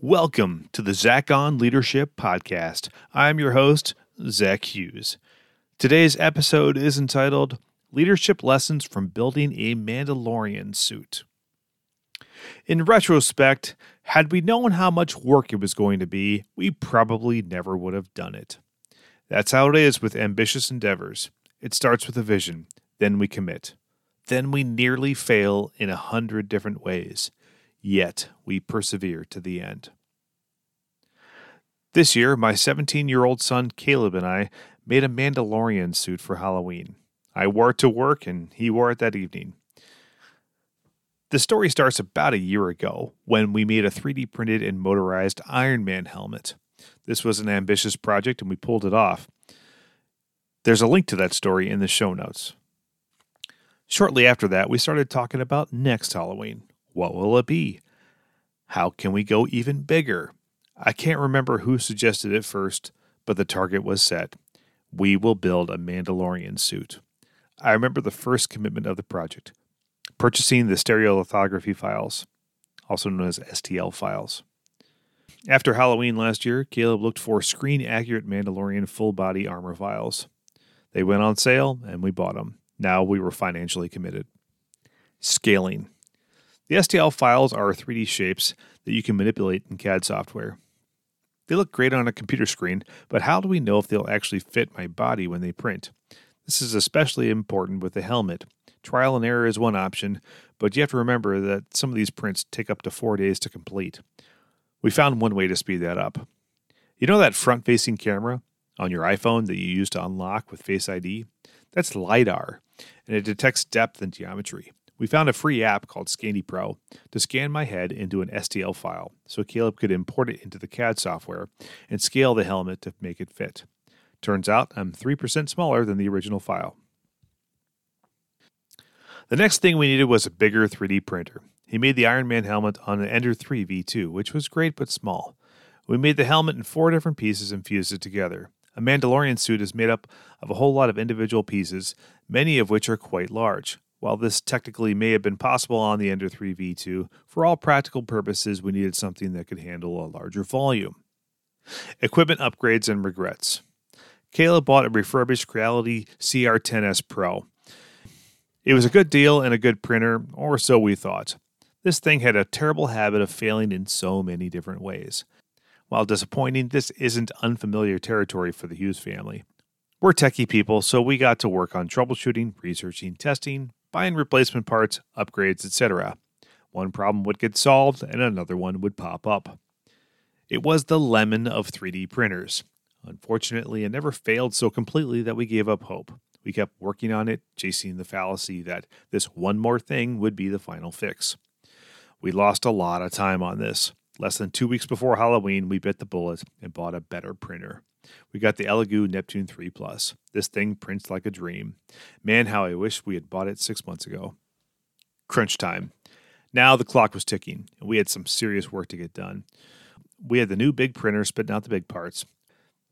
Welcome to the Zach on Leadership Podcast. I'm your host, Zach Hughes. Today's episode is entitled Leadership Lessons from Building a Mandalorian Suit. In retrospect, had we known how much work it was going to be, we probably never would have done it. That's how it is with ambitious endeavors. It starts with a vision, then we commit. Then we nearly fail in a hundred different ways. Yet we persevere to the end. This year, my 17 year old son Caleb and I made a Mandalorian suit for Halloween. I wore it to work, and he wore it that evening. The story starts about a year ago when we made a 3D printed and motorized Iron Man helmet. This was an ambitious project, and we pulled it off. There's a link to that story in the show notes. Shortly after that, we started talking about next Halloween. What will it be? How can we go even bigger? I can't remember who suggested it first, but the target was set. We will build a Mandalorian suit. I remember the first commitment of the project purchasing the stereolithography files, also known as STL files. After Halloween last year, Caleb looked for screen accurate Mandalorian full body armor files. They went on sale and we bought them. Now we were financially committed. Scaling. The STL files are 3D shapes that you can manipulate in CAD software. They look great on a computer screen, but how do we know if they'll actually fit my body when they print? This is especially important with the helmet. Trial and error is one option, but you have to remember that some of these prints take up to four days to complete. We found one way to speed that up. You know that front facing camera on your iPhone that you use to unlock with Face ID? That's LiDAR, and it detects depth and geometry. We found a free app called Scandy Pro to scan my head into an STL file so Caleb could import it into the CAD software and scale the helmet to make it fit. Turns out I'm 3% smaller than the original file. The next thing we needed was a bigger 3D printer. He made the Iron Man helmet on an Ender 3 V2, which was great but small. We made the helmet in four different pieces and fused it together. A Mandalorian suit is made up of a whole lot of individual pieces, many of which are quite large. While this technically may have been possible on the Ender 3 V2, for all practical purposes, we needed something that could handle a larger volume. Equipment upgrades and regrets. Caleb bought a refurbished Creality CR10S Pro. It was a good deal and a good printer, or so we thought. This thing had a terrible habit of failing in so many different ways. While disappointing, this isn't unfamiliar territory for the Hughes family. We're techie people, so we got to work on troubleshooting, researching, testing, buying replacement parts, upgrades, etc. One problem would get solved and another one would pop up. It was the lemon of 3D printers. Unfortunately, it never failed so completely that we gave up hope. We kept working on it, chasing the fallacy that this one more thing would be the final fix. We lost a lot of time on this. Less than two weeks before Halloween, we bit the bullet and bought a better printer. We got the Elegoo Neptune 3 Plus. This thing prints like a dream. Man, how I wish we had bought it six months ago. Crunch time. Now the clock was ticking, and we had some serious work to get done. We had the new big printer spitting out the big parts.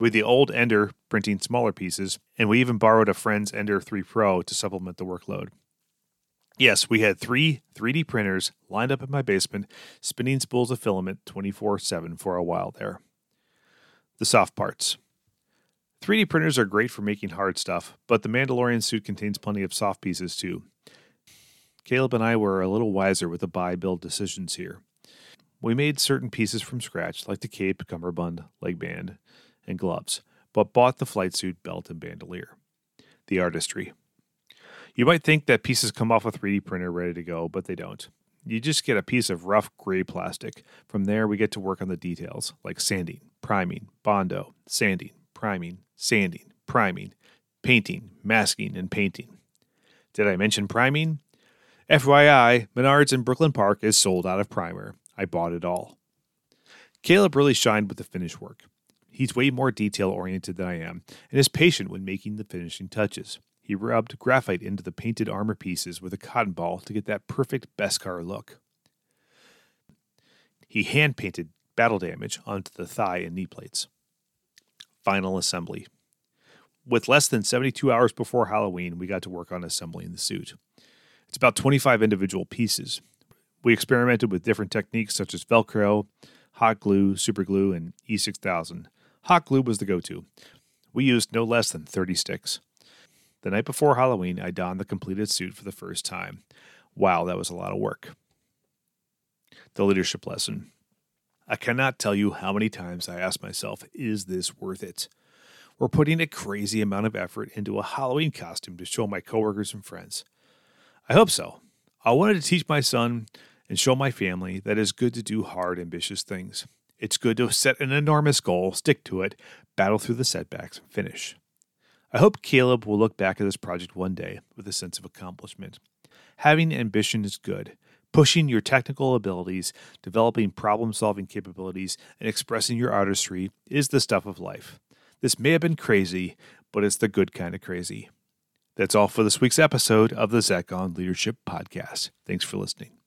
We had the old Ender printing smaller pieces, and we even borrowed a friend's Ender 3 Pro to supplement the workload. Yes, we had three 3D printers lined up in my basement, spinning spools of filament 24 7 for a while there. The soft parts. 3D printers are great for making hard stuff, but the Mandalorian suit contains plenty of soft pieces too. Caleb and I were a little wiser with the buy build decisions here. We made certain pieces from scratch, like the cape, cummerbund, leg band, and gloves, but bought the flight suit, belt, and bandolier. The artistry. You might think that pieces come off a 3D printer ready to go, but they don't. You just get a piece of rough gray plastic. From there, we get to work on the details, like sanding, priming, bondo, sanding, priming, sanding, priming, painting, masking, and painting. Did I mention priming? FYI, Menards in Brooklyn Park is sold out of primer. I bought it all. Caleb really shined with the finish work. He's way more detail oriented than I am and is patient when making the finishing touches. He rubbed graphite into the painted armor pieces with a cotton ball to get that perfect Beskar look. He hand painted battle damage onto the thigh and knee plates. Final assembly. With less than 72 hours before Halloween, we got to work on assembling the suit. It's about 25 individual pieces. We experimented with different techniques such as Velcro, hot glue, super glue, and E6000. Hot glue was the go to. We used no less than 30 sticks. The night before Halloween, I donned the completed suit for the first time. Wow, that was a lot of work. The leadership lesson. I cannot tell you how many times I asked myself, is this worth it? We're putting a crazy amount of effort into a Halloween costume to show my coworkers and friends. I hope so. I wanted to teach my son and show my family that it's good to do hard, ambitious things. It's good to set an enormous goal, stick to it, battle through the setbacks, and finish. I hope Caleb will look back at this project one day with a sense of accomplishment. Having ambition is good. Pushing your technical abilities, developing problem solving capabilities, and expressing your artistry is the stuff of life. This may have been crazy, but it's the good kind of crazy. That's all for this week's episode of the Zach on Leadership Podcast. Thanks for listening.